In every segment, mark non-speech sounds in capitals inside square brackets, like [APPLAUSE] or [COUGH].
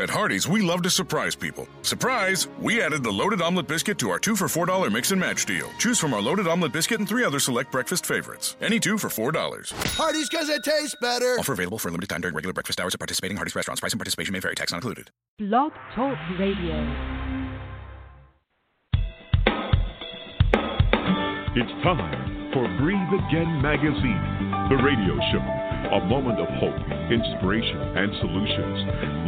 At Hardee's, we love to surprise people. Surprise! We added the loaded omelet biscuit to our two for $4 mix and match deal. Choose from our loaded omelet biscuit and three other select breakfast favorites. Any two for $4. Hardee's because it tastes better. Offer available for a limited time during regular breakfast hours at participating Hardee's restaurants. Price and participation may vary. Tax not included. Blog Talk Radio. It's time for Breathe Again Magazine, the radio show a moment of hope, inspiration, and solutions.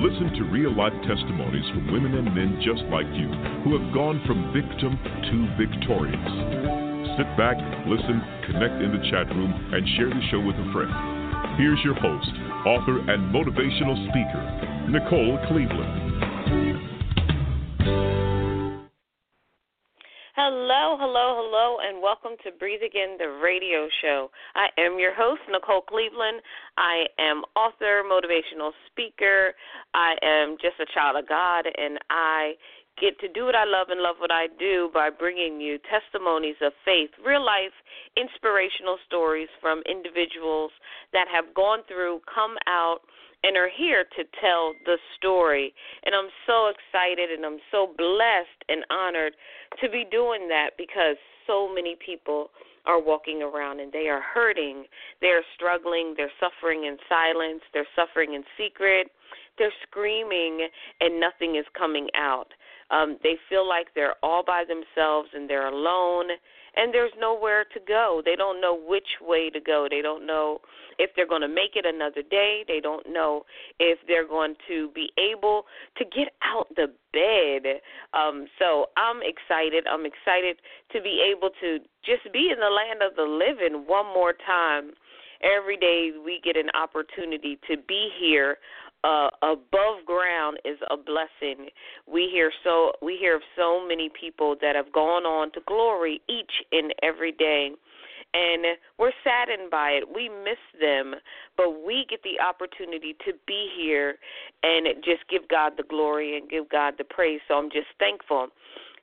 Listen to real life testimonies from women and men just like you who have gone from victim to victorious. Sit back, listen, connect in the chat room, and share the show with a friend. Here's your host, author, and motivational speaker, Nicole Cleveland. Hello, hello, hello, and welcome to Breathe Again, the radio show. I am your host, Nicole Cleveland. I am author, motivational speaker. I am just a child of God, and I get to do what I love and love what I do by bringing you testimonies of faith, real life, inspirational stories from individuals that have gone through, come out, and are here to tell the story. And I'm so excited and I'm so blessed and honored to be doing that because so many people are walking around and they are hurting. They're struggling. They're suffering in silence. They're suffering in secret. They're screaming and nothing is coming out. Um, they feel like they're all by themselves and they're alone and there's nowhere to go. They don't know which way to go. They don't know if they're going to make it another day. They don't know if they're going to be able to get out the bed. Um, so I'm excited. I'm excited to be able to just be in the land of the living one more time. Every day we get an opportunity to be here uh, above ground is a blessing. We hear so we hear of so many people that have gone on to glory each and every day. And we're saddened by it. We miss them, but we get the opportunity to be here and just give God the glory and give God the praise. So I'm just thankful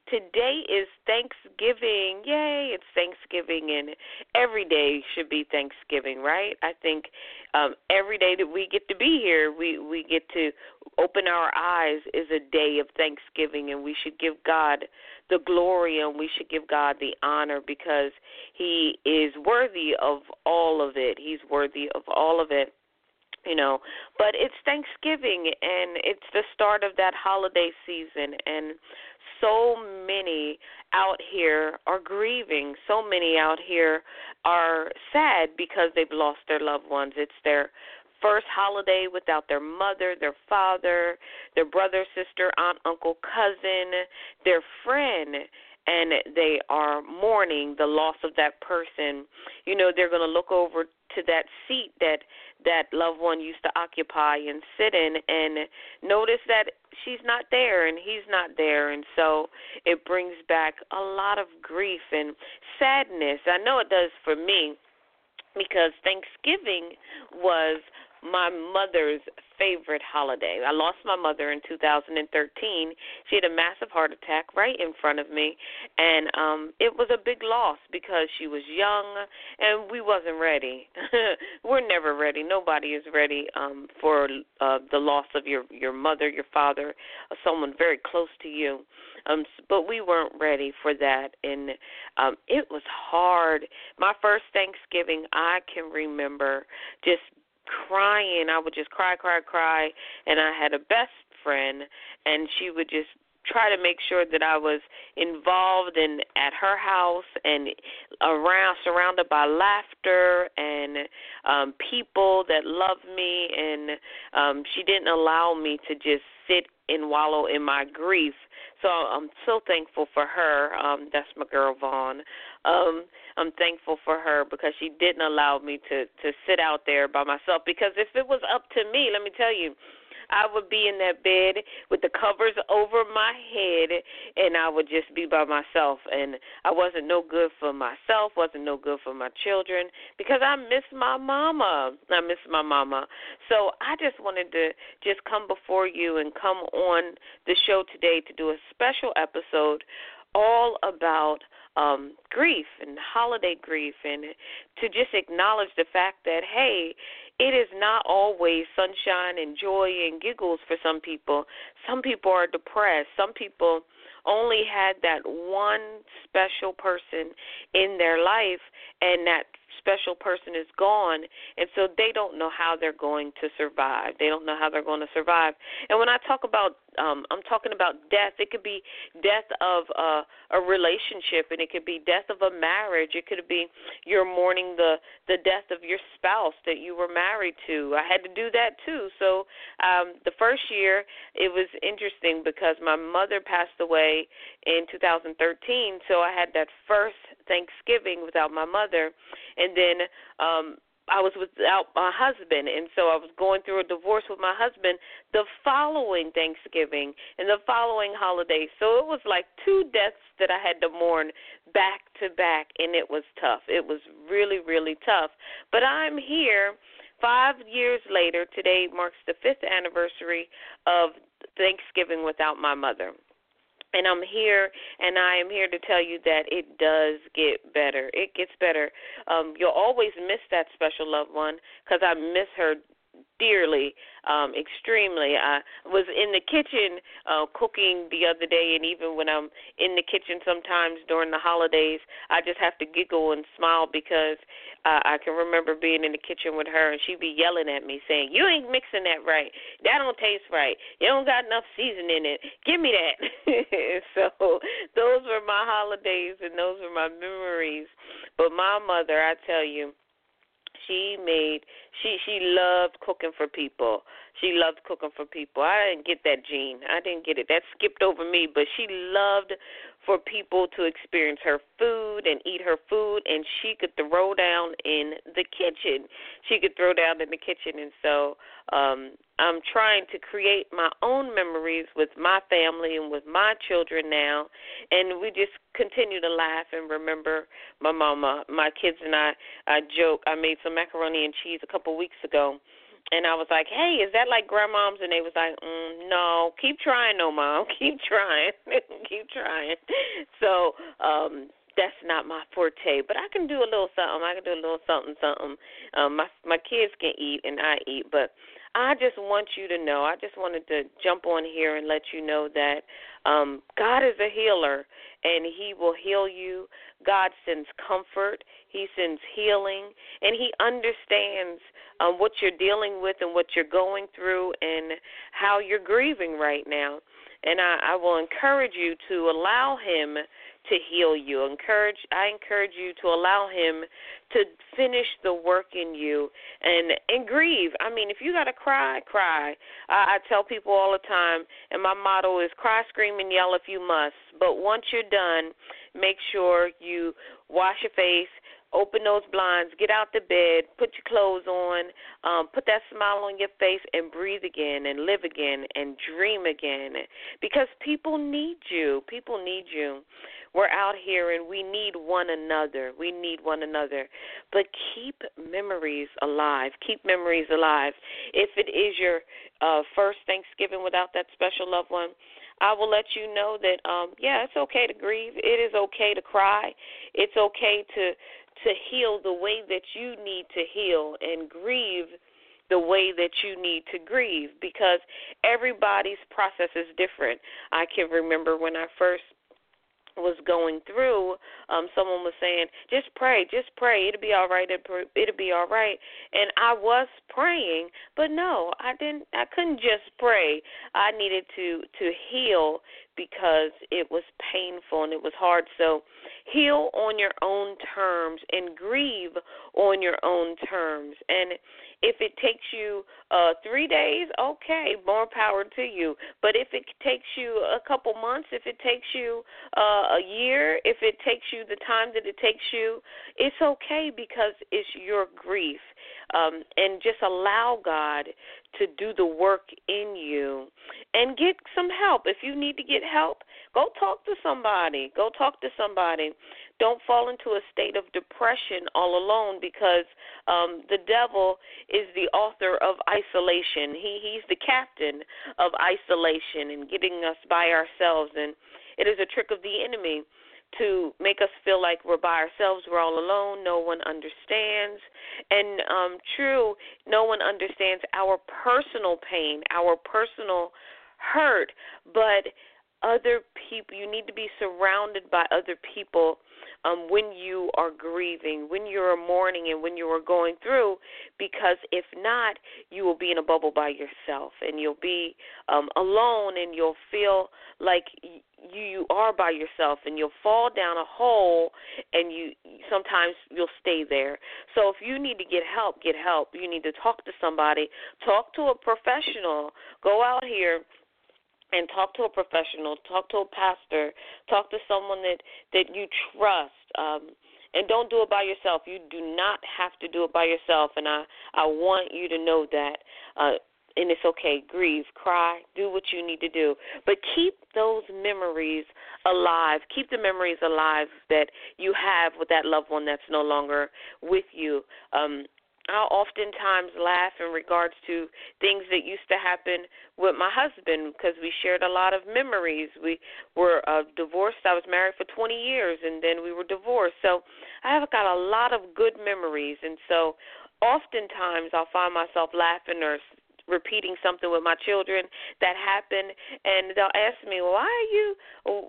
today is Thanksgiving. Yay, it's Thanksgiving and every day should be Thanksgiving, right? I think um every day that we get to be here, we we get to open our eyes is a day of Thanksgiving and we should give God the glory and we should give God the honor because he is worthy of all of it. He's worthy of all of it you know but it's thanksgiving and it's the start of that holiday season and so many out here are grieving. So many out here are sad because they've lost their loved ones. It's their first holiday without their mother, their father, their brother, sister, aunt, uncle, cousin, their friend and they are mourning the loss of that person, you know, they're going to look over to that seat that that loved one used to occupy and sit in and notice that she's not there and he's not there and so it brings back a lot of grief and sadness. I know it does for me because Thanksgiving was my mother's favorite holiday. I lost my mother in 2013. She had a massive heart attack right in front of me, and um it was a big loss because she was young and we wasn't ready. [LAUGHS] We're never ready. Nobody is ready um for uh the loss of your your mother, your father, someone very close to you. Um but we weren't ready for that and um it was hard. My first Thanksgiving I can remember just crying. I would just cry, cry, cry. And I had a best friend, and she would just try to make sure that I was involved in at her house and around surrounded by laughter and um people that loved me and um she didn't allow me to just sit and wallow in my grief. So I'm so thankful for her. Um that's my girl Vaughn. Um I'm thankful for her because she didn't allow me to to sit out there by myself. Because if it was up to me, let me tell you, I would be in that bed with the covers over my head and I would just be by myself and I wasn't no good for myself, wasn't no good for my children because I miss my mama. I miss my mama. So I just wanted to just come before you and come on the show today to do a special episode all about um, grief and holiday grief, and to just acknowledge the fact that hey, it is not always sunshine and joy and giggles for some people. Some people are depressed. Some people only had that one special person in their life, and that special person is gone, and so they don't know how they're going to survive. They don't know how they're going to survive. And when I talk about, um, I'm talking about death. It could be death of uh, a relationship, and it could be death of a marriage. It could be you're mourning the the death of your spouse that you were married to. I had to do that too. So um, the first year it was interesting because my mother passed away in 2013. So I had that first Thanksgiving without my mother, and then um I was without my husband, and so I was going through a divorce with my husband the following Thanksgiving and the following holiday. So it was like two deaths that I had to mourn back to back, and it was tough. It was really, really tough. But I'm here five years later. Today marks the fifth anniversary of Thanksgiving without my mother. And I'm here, and I am here to tell you that it does get better. It gets better. Um, you'll always miss that special loved one because I miss her dearly, um, extremely. I was in the kitchen uh, cooking the other day, and even when I'm in the kitchen sometimes during the holidays, I just have to giggle and smile because uh, I can remember being in the kitchen with her, and she'd be yelling at me, saying, "You ain't mixing that right. That don't taste right. You don't got enough seasoning in it. Give me that." [LAUGHS] so those were my holidays, and those were my memories. But my mother, I tell you she made she she loved cooking for people. She loved cooking for people. I didn't get that gene. I didn't get it. That skipped over me, but she loved for people to experience her food and eat her food and she could throw down in the kitchen. She could throw down in the kitchen and so um I'm trying to create my own memories with my family and with my children now and we just continue to laugh and remember my mama. My kids and I I joke I made some macaroni and cheese a couple weeks ago and I was like, "Hey, is that like grandmom's?" And they was like, mm, "No, keep trying, no mom, [LAUGHS] keep trying, [LAUGHS] keep trying." So um that's not my forte, but I can do a little something. I can do a little something, something. Um, my my kids can eat and I eat, but I just want you to know. I just wanted to jump on here and let you know that um, God is a healer, and He will heal you. God sends comfort. He sends healing, and He understands um, what you're dealing with and what you're going through and how you're grieving right now. And I, I will encourage you to allow Him to heal you. Encourage I encourage you to allow him to finish the work in you and and grieve. I mean, if you got to cry, cry. I, I tell people all the time and my motto is cry, scream and yell if you must, but once you're done, make sure you wash your face, open those blinds, get out the bed, put your clothes on, um, put that smile on your face, and breathe again, and live again, and dream again. Because people need you. People need you. We're out here and we need one another. We need one another. But keep memories alive. Keep memories alive. If it is your uh, first Thanksgiving without that special loved one, I will let you know that um yeah, it's okay to grieve. It is okay to cry. It's okay to to heal the way that you need to heal and grieve the way that you need to grieve because everybody's process is different. I can remember when I first was going through, um, someone was saying, "Just pray, just pray. It'll be all right. It'll be all right." And I was praying, but no, I didn't. I couldn't just pray. I needed to to heal because it was painful and it was hard. So heal on your own terms and grieve on your own terms. And if it takes you uh, three days, okay, more power to you. But if it takes you a couple months, if it takes you uh, a year, if it takes you the time that it takes you, it's okay because it's your grief. Um, and just allow God to do the work in you and get some help. If you need to get help, go talk to somebody. Go talk to somebody. Don't fall into a state of depression all alone because um, the devil is the author of isolation. He he's the captain of isolation and getting us by ourselves and it is a trick of the enemy to make us feel like we're by ourselves, we're all alone, no one understands. And um true, no one understands our personal pain, our personal hurt, but other people you need to be surrounded by other people um, when you are grieving, when you're mourning, and when you are going through, because if not, you will be in a bubble by yourself, and you'll be um, alone, and you'll feel like you you are by yourself, and you'll fall down a hole, and you sometimes you'll stay there. So if you need to get help, get help. You need to talk to somebody, talk to a professional, go out here and talk to a professional, talk to a pastor, talk to someone that that you trust. Um, and don't do it by yourself. You do not have to do it by yourself, and I I want you to know that. Uh, and it's okay. Grieve, cry, do what you need to do, but keep those memories alive. Keep the memories alive that you have with that loved one that's no longer with you. Um, I oftentimes laugh in regards to things that used to happen with my husband because we shared a lot of memories. We were uh, divorced. I was married for 20 years and then we were divorced. So I have got a lot of good memories. And so oftentimes I'll find myself laughing or repeating something with my children that happened and they'll ask me why are you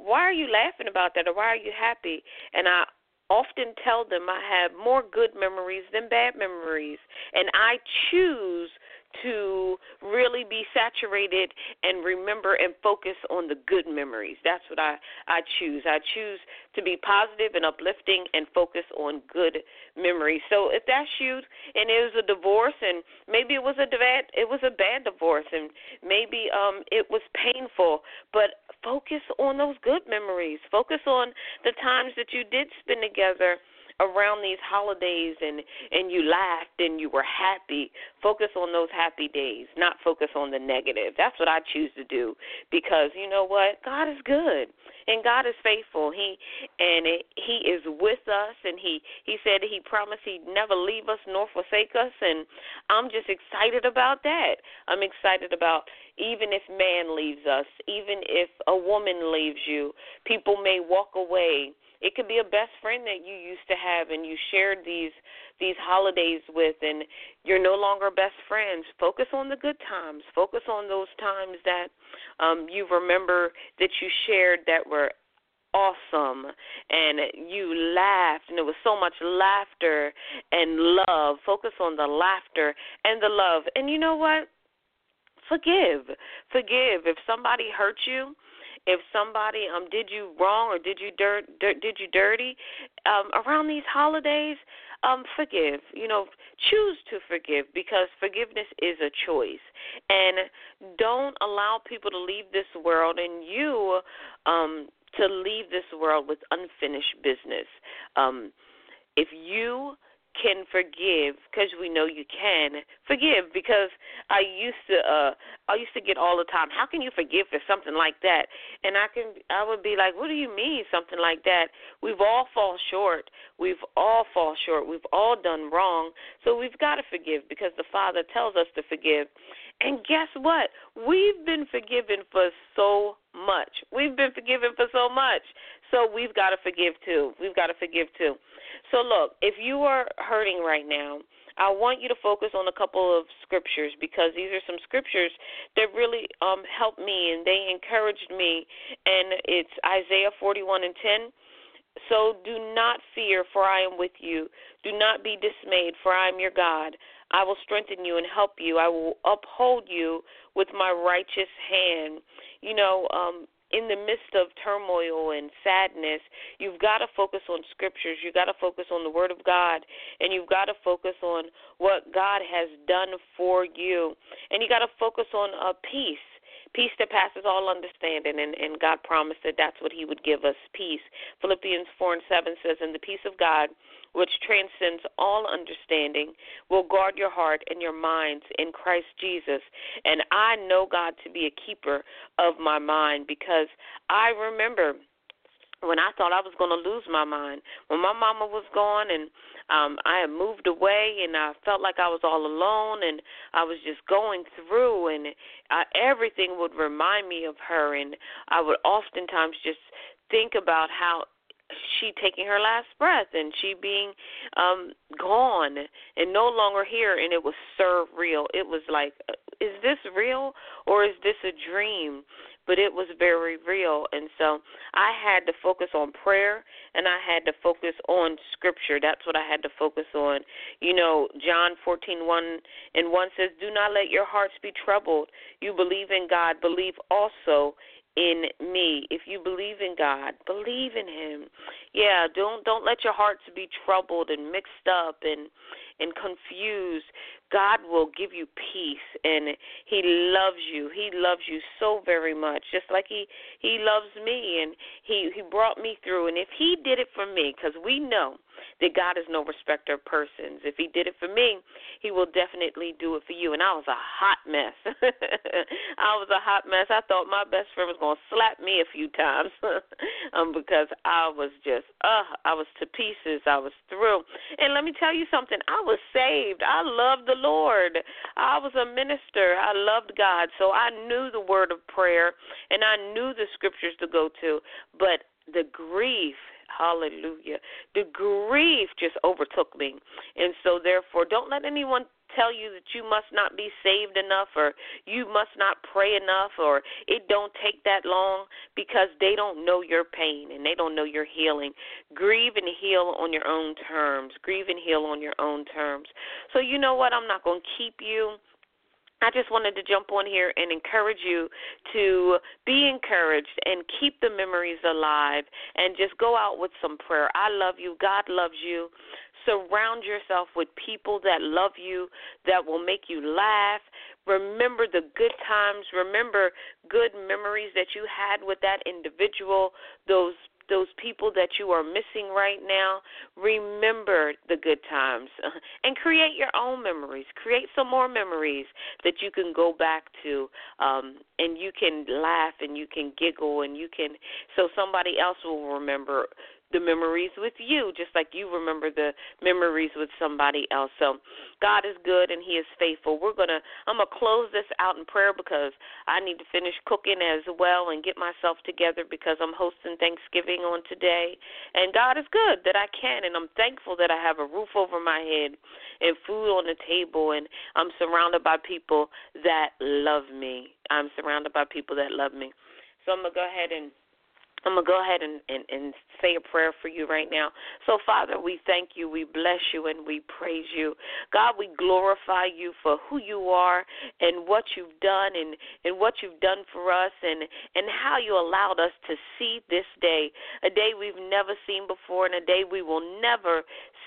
why are you laughing about that or why are you happy and i often tell them I have more good memories than bad memories, and I choose to really be saturated and remember and focus on the good memories. That's what I I choose. I choose to be positive and uplifting and focus on good memories. So if that's you and it was a divorce and maybe it was a bad it was a bad divorce and maybe um it was painful, but focus on those good memories. Focus on the times that you did spend together around these holidays and and you laughed and you were happy focus on those happy days not focus on the negative. That's what i choose to do because you know what? God is good and god is faithful. He and it, he is with us and he he said he promised he'd never leave us nor forsake us. And i'm just excited about that. I'm excited about even if man leaves us even if a woman leaves you people may walk away it could be a best friend that you used to have and you shared these these holidays with and you're no longer best friends. Focus on the good times. Focus on those times that um you remember that you shared that were awesome and you laughed and there was so much laughter and love. Focus on the laughter and the love. And you know what? Forgive. Forgive. If somebody hurt you, if somebody um did you wrong or did you dirt, did you dirty um around these holidays um forgive you know choose to forgive because forgiveness is a choice. And don't allow people to leave this world and you um to leave this world with unfinished business. Um if you can forgive because we know you can forgive because I used to uh I used to get all the time how can you forgive for something like that? And I can I would be like what do you mean something like that? We've all fall short. We've all fall short. We've all done wrong. So we've got to forgive because the father tells us to forgive. And guess what? We've been forgiven for so much. We've been forgiven for so much. So we've got to forgive too. We've got to forgive too so, look, if you are hurting right now, I want you to focus on a couple of scriptures because these are some scriptures that really um, helped me and they encouraged me. And it's Isaiah 41 and 10. So do not fear, for I am with you. Do not be dismayed, for I am your God. I will strengthen you and help you. I will uphold you with my righteous hand. You know, um, in the midst of turmoil and sadness, you've got to focus on scriptures. You've got to focus on the Word of God, and you've got to focus on what God has done for you. And you got to focus on a peace peace that passes all understanding and, and god promised that that's what he would give us peace philippians 4 and 7 says and the peace of god which transcends all understanding, will guard your heart and your minds in Christ Jesus. And I know God to be a keeper of my mind because I remember when I thought I was going to lose my mind. When my mama was gone and um I had moved away and I felt like I was all alone and I was just going through and everything would remind me of her and I would oftentimes just think about how she taking her last breath and she being um gone and no longer here and it was surreal. It was like uh, is this real or is this a dream? But it was very real. And so i had to focus on prayer and i had to focus on scripture. That's what i had to focus on. You know john fourteen one and 1 says do not let your hearts be troubled. You believe in god. Believe also in me. If you believe in God, believe in him. Yeah, don't don't let your hearts be troubled and mixed up and and confused. God will give you peace and he loves you. He loves you so very much just like he he loves me and he he brought me through and if he did it for me cuz we know that God is no respecter of persons. If He did it for me, He will definitely do it for you. And I was a hot mess. [LAUGHS] I was a hot mess. I thought my best friend was going to slap me a few times [LAUGHS] um, because I was just, uh, I was to pieces. I was through. And let me tell you something. I was saved. I loved the Lord. I was a minister. I loved God. So I knew the word of prayer and I knew the scriptures to go to. But the grief Hallelujah. The grief just overtook me. And so, therefore, don't let anyone tell you that you must not be saved enough or you must not pray enough or it don't take that long because they don't know your pain and they don't know your healing. Grieve and heal on your own terms. Grieve and heal on your own terms. So you know what? I'm not going to keep you I just wanted to jump on here and encourage you to be encouraged and keep the memories alive and just go out with some prayer. I love you. God loves you. Surround yourself with people that love you, that will make you laugh. Remember the good times. Remember good memories that you had with that individual, those those people that you are missing right now, remember the good times [LAUGHS] and create your own memories. Create some more memories that you can go back to um, and you can laugh and you can giggle and you can, so somebody else will remember the memories with you, just like you remember the memories with somebody else. So God is good and He is faithful. We're gonna I'm gonna close this out in prayer because I need to finish cooking as well and get myself together because I'm hosting Thanksgiving on today. And God is good that I can and I'm thankful that I have a roof over my head and food on the table and I'm surrounded by people that love me. I'm surrounded by people that love me. So I'm gonna go ahead and I'm going to go ahead and, and, and say a prayer for you right now. So, Father, we thank you, we bless you, and we praise you. God, we glorify you for who you are and what you've done and, and what you've done for us and, and how you allowed us to see this day, a day we've never seen before and a day we will never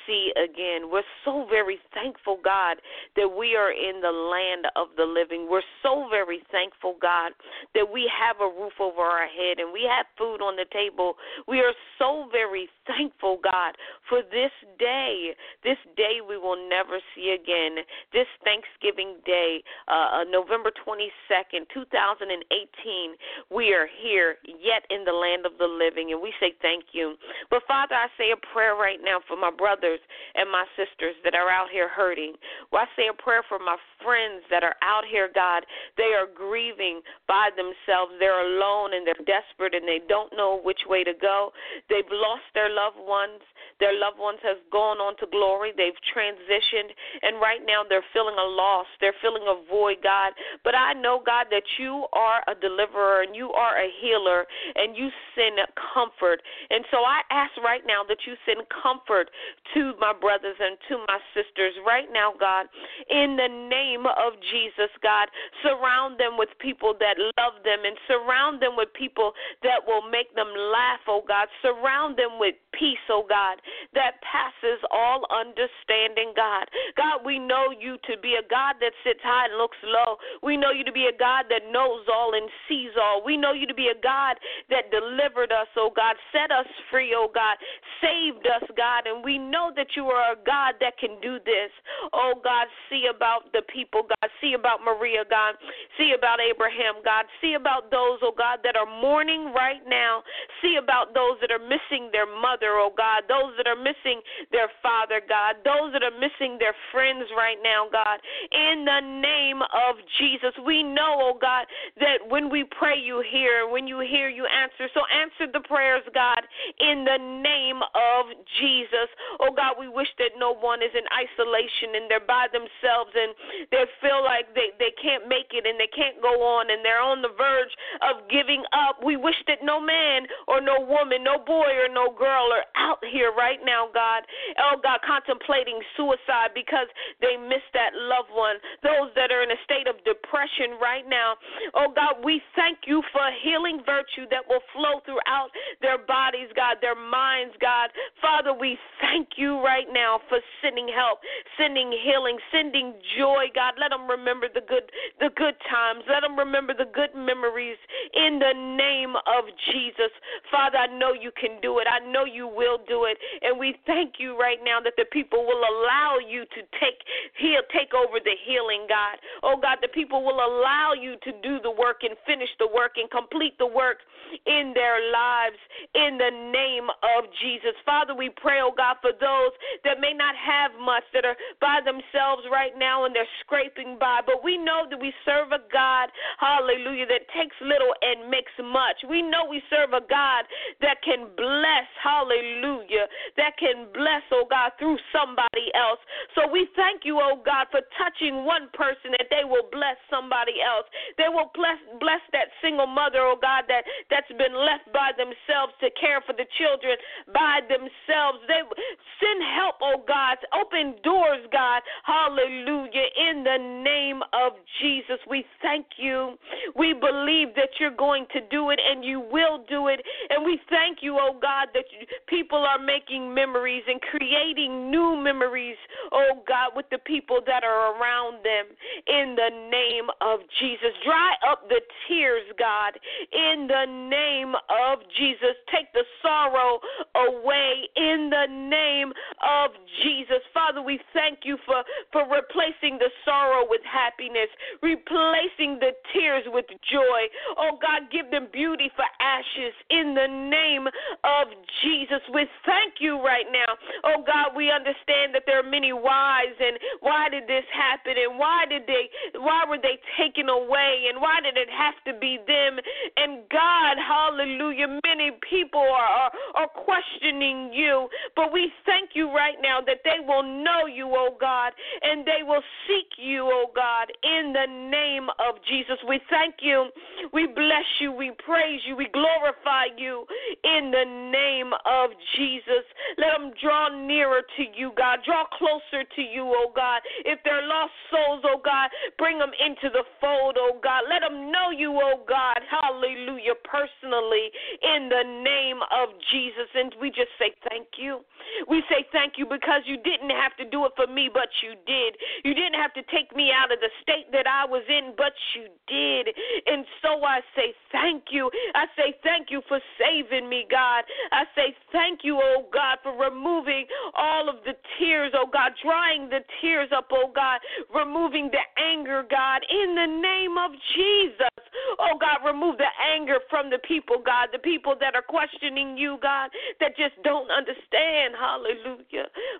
see again. We're so very thankful, God, that we are in the land of the living. We're so very thankful, God, that we have a roof over our head and we have food on the table. We are so very thankful, God, for this day, this day we will never see again, this Thanksgiving Day, uh, uh November 22nd, 2018. We are here yet in the land of the living, and we say thank you. But Father, I say a prayer right now for my brothers and my sisters that are out here hurting. Well, I say a prayer for my friends that are out here, God. They are grieving by themselves. They're alone and they're desperate and they don't know which way to go. They've lost their loved ones. Their loved ones have gone on to glory. They've transitioned, and right now they're feeling a loss. They're feeling a void, God. But I know, God, that you are a deliverer and you are a healer, and you send comfort. And so I ask right now that you send comfort to my brothers and to my sisters right now, God, in the name of Jesus, God. Surround them with people that love them and surround them with people that will make them laugh, oh God. Surround them with peace, oh God that passes all understanding, God. God, we know you to be a God that sits high and looks low. We know you to be a God that knows all and sees all. We know you to be a God that delivered us, oh God, set us free, oh God, saved us, God, and we know that you are a God that can do this. Oh, God, see about the people, God. See about Maria, God. See about Abraham, God. See about those, oh, God, that are mourning right now. See about those that are missing their mother, oh, God. Those that are missing their father, God. Those that are missing their friends right now, God. In the name of Jesus, we know, oh, God, that when we pray, you hear. When you hear, you answer. So answer the prayers, God, in the name of Jesus. Oh God, we wish that no one is in isolation and they're by themselves and they feel like they, they can't make it and they can't go on and they're on the verge of giving up. We wish that no man or no woman, no boy or no girl are out here right now, God. Oh God, contemplating suicide because they miss that loved one. Those that are in a state of depression right now. Oh God, we thank you for healing virtue that will flow throughout their bodies, God, their minds, God. Father, we thank you right now for sending help, sending healing, sending joy, God. Let them remember the good the good times. Let them remember the good memories in the name of Jesus. Father, I know you can do it. I know you will do it. And we thank you right now that the people will allow you to take heal take over the healing, God. Oh God, the people will allow you to do the work and finish the work and complete the work in their lives in the name of Jesus. Father, we pray, oh God, for those that may not have much, that are by themselves right now and they're scraping by. But we know that we serve a God, hallelujah, that takes little and makes much. We know we serve a God that can bless, hallelujah, that can bless, oh God, through somebody else. So we thank you, oh God, for touching one person that they will bless somebody else. They will bless bless that single mother, oh God, that that's been left by themselves to care for the children by themselves. They send help, oh God. Open doors, God. Hallelujah. In the name of Jesus, we thank you. We believe that you're going to do it and you will do it. And we thank you, oh God, that people are making memories and creating new memories, oh God, with the people that are around them. In the name of Jesus. Dry up the tears, God. In the name of Jesus. Take the sorrow away in the name of Jesus. Father, we thank you for, for replacing the sorrow with happiness, replacing the tears with joy. Oh God, give them beauty for ashes in the name of Jesus. We thank you right now. Oh God, we understand that there are many whys and why did this happen and why did they why were they taken away and why did it have to be them? And God, hallelujah, many people are, are, are questioning you, but we thank you right now that they will know you, oh God, and they will seek you, oh God, in the name of Jesus. We thank you. We bless you. We praise you. We glorify you in the name of Jesus. Let them draw nearer to you, God. Draw closer to you, oh God. If they're lost souls, oh God, bring them into the fold, oh God. Let them know you, oh God. Hallelujah. Personally, in the name of Jesus. And we just say thank you. We say thank you because you didn't have to do it for me, but you did. You didn't have to take me out of the state that I was in, but you did. And so I say thank you. I say thank you for saving me, God. I say thank you, oh God, for removing all of the tears, oh God, drying the tears up, oh God, removing the anger, God, in the name of Jesus. Oh God, remove the anger from the people, God, the people that are questioning you, God, that just don't understand, hallelujah.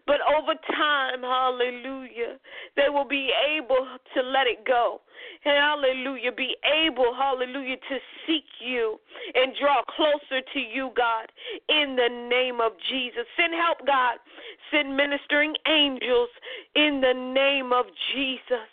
But over time, hallelujah, they will be able to let it go. Hallelujah. Be able, hallelujah, to seek you and draw closer to you, God, in the name of Jesus. Send help, God. Send ministering angels in the name of Jesus.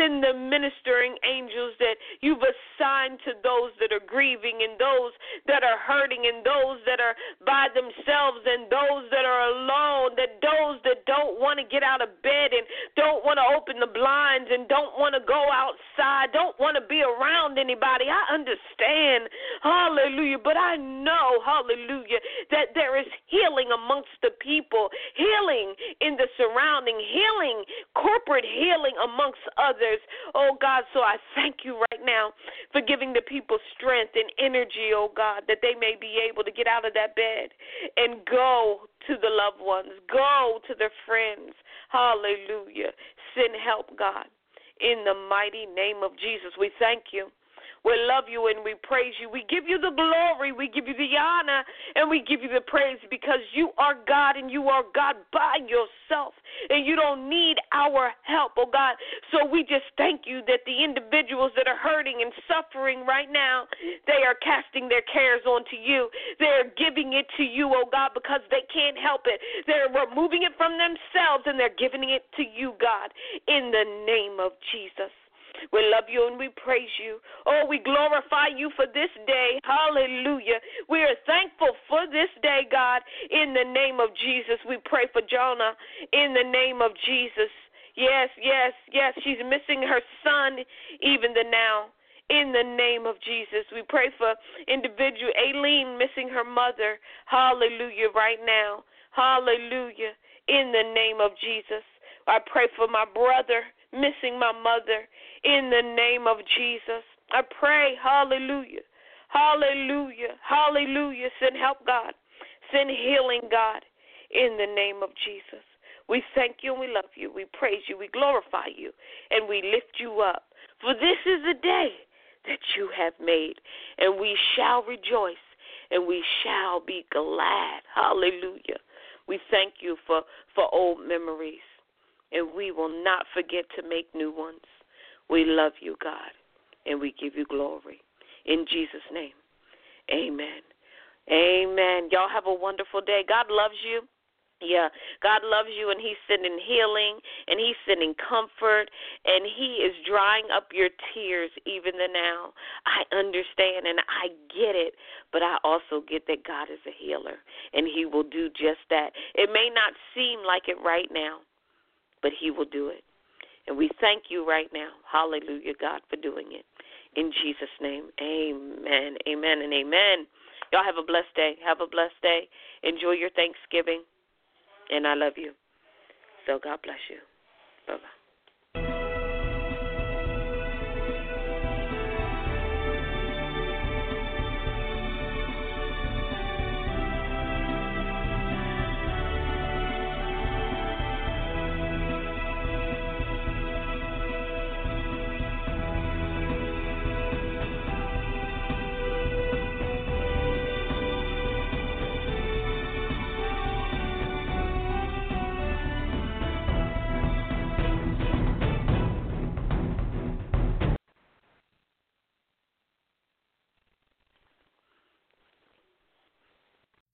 Send the ministering angels that you've assigned to those that are grieving and those that are hurting and those that are by themselves and those that are alone, that those that don't want to get out of bed and don't want to open the blinds and don't want to go outside, don't want to be around anybody. I understand. Hallelujah. But I know, hallelujah, that there is healing amongst the people, healing in the surrounding, healing, corporate healing amongst others others. Oh God, so I thank you right now for giving the people strength and energy, oh God, that they may be able to get out of that bed and go to the loved ones, go to their friends. Hallelujah. Send help, God. In the mighty name of Jesus, we thank you. We love you and we praise you. We give you the glory, we give you the honor, and we give you the praise because you are God and you are God by yourself. And you don't need our help, oh God. So we just thank you that the individuals that are hurting and suffering right now, they are casting their cares onto you. They're giving it to you, oh God, because they can't help it. They're removing it from themselves and they're giving it to you, God, in the name of Jesus. We love you and we praise you. Oh, we glorify you for this day. Hallelujah. We are thankful for this day, God. In the name of Jesus, we pray for Jonah. In the name of Jesus. Yes, yes, yes. She's missing her son even the now. In the name of Jesus, we pray for individual Aileen missing her mother. Hallelujah, right now. Hallelujah. In the name of Jesus. I pray for my brother missing my mother in the name of Jesus. I pray, hallelujah, hallelujah, hallelujah. Send help, God. Send healing, God, in the name of Jesus. We thank you and we love you. We praise you. We glorify you. And we lift you up. For this is the day that you have made. And we shall rejoice and we shall be glad. Hallelujah. We thank you for, for old memories. And we will not forget to make new ones. We love you, God, and we give you glory. In Jesus' name, amen. Amen. Y'all have a wonderful day. God loves you. Yeah, God loves you, and He's sending healing, and He's sending comfort, and He is drying up your tears even the now. I understand and I get it, but I also get that God is a healer, and He will do just that. It may not seem like it right now, but He will do it. And we thank you right now. Hallelujah, God, for doing it. In Jesus' name, amen, amen, and amen. Y'all have a blessed day. Have a blessed day. Enjoy your Thanksgiving. And I love you. So God bless you. Bye bye.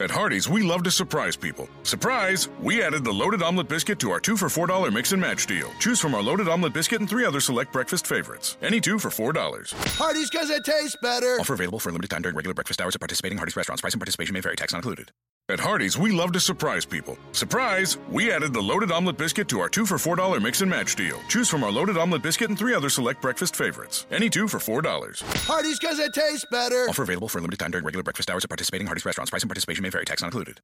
At Hardee's, we love to surprise people. Surprise! We added the loaded omelet biscuit to our two for $4 mix and match deal. Choose from our loaded omelet biscuit and three other select breakfast favorites. Any two for $4. Hardee's because it tastes better. Offer available for a limited time during regular breakfast hours at participating Hardee's restaurants. Price and participation may vary. Tax not included. At Hardee's, we love to surprise people. Surprise! We added the loaded omelet biscuit to our two for $4 mix and match deal. Choose from our loaded omelet biscuit and three other select breakfast favorites. Any two for $4. Hardee's because it tastes better. Offer available for a limited time during regular breakfast hours at participating Hardee's restaurants. Price and participation may vary. Tax not included.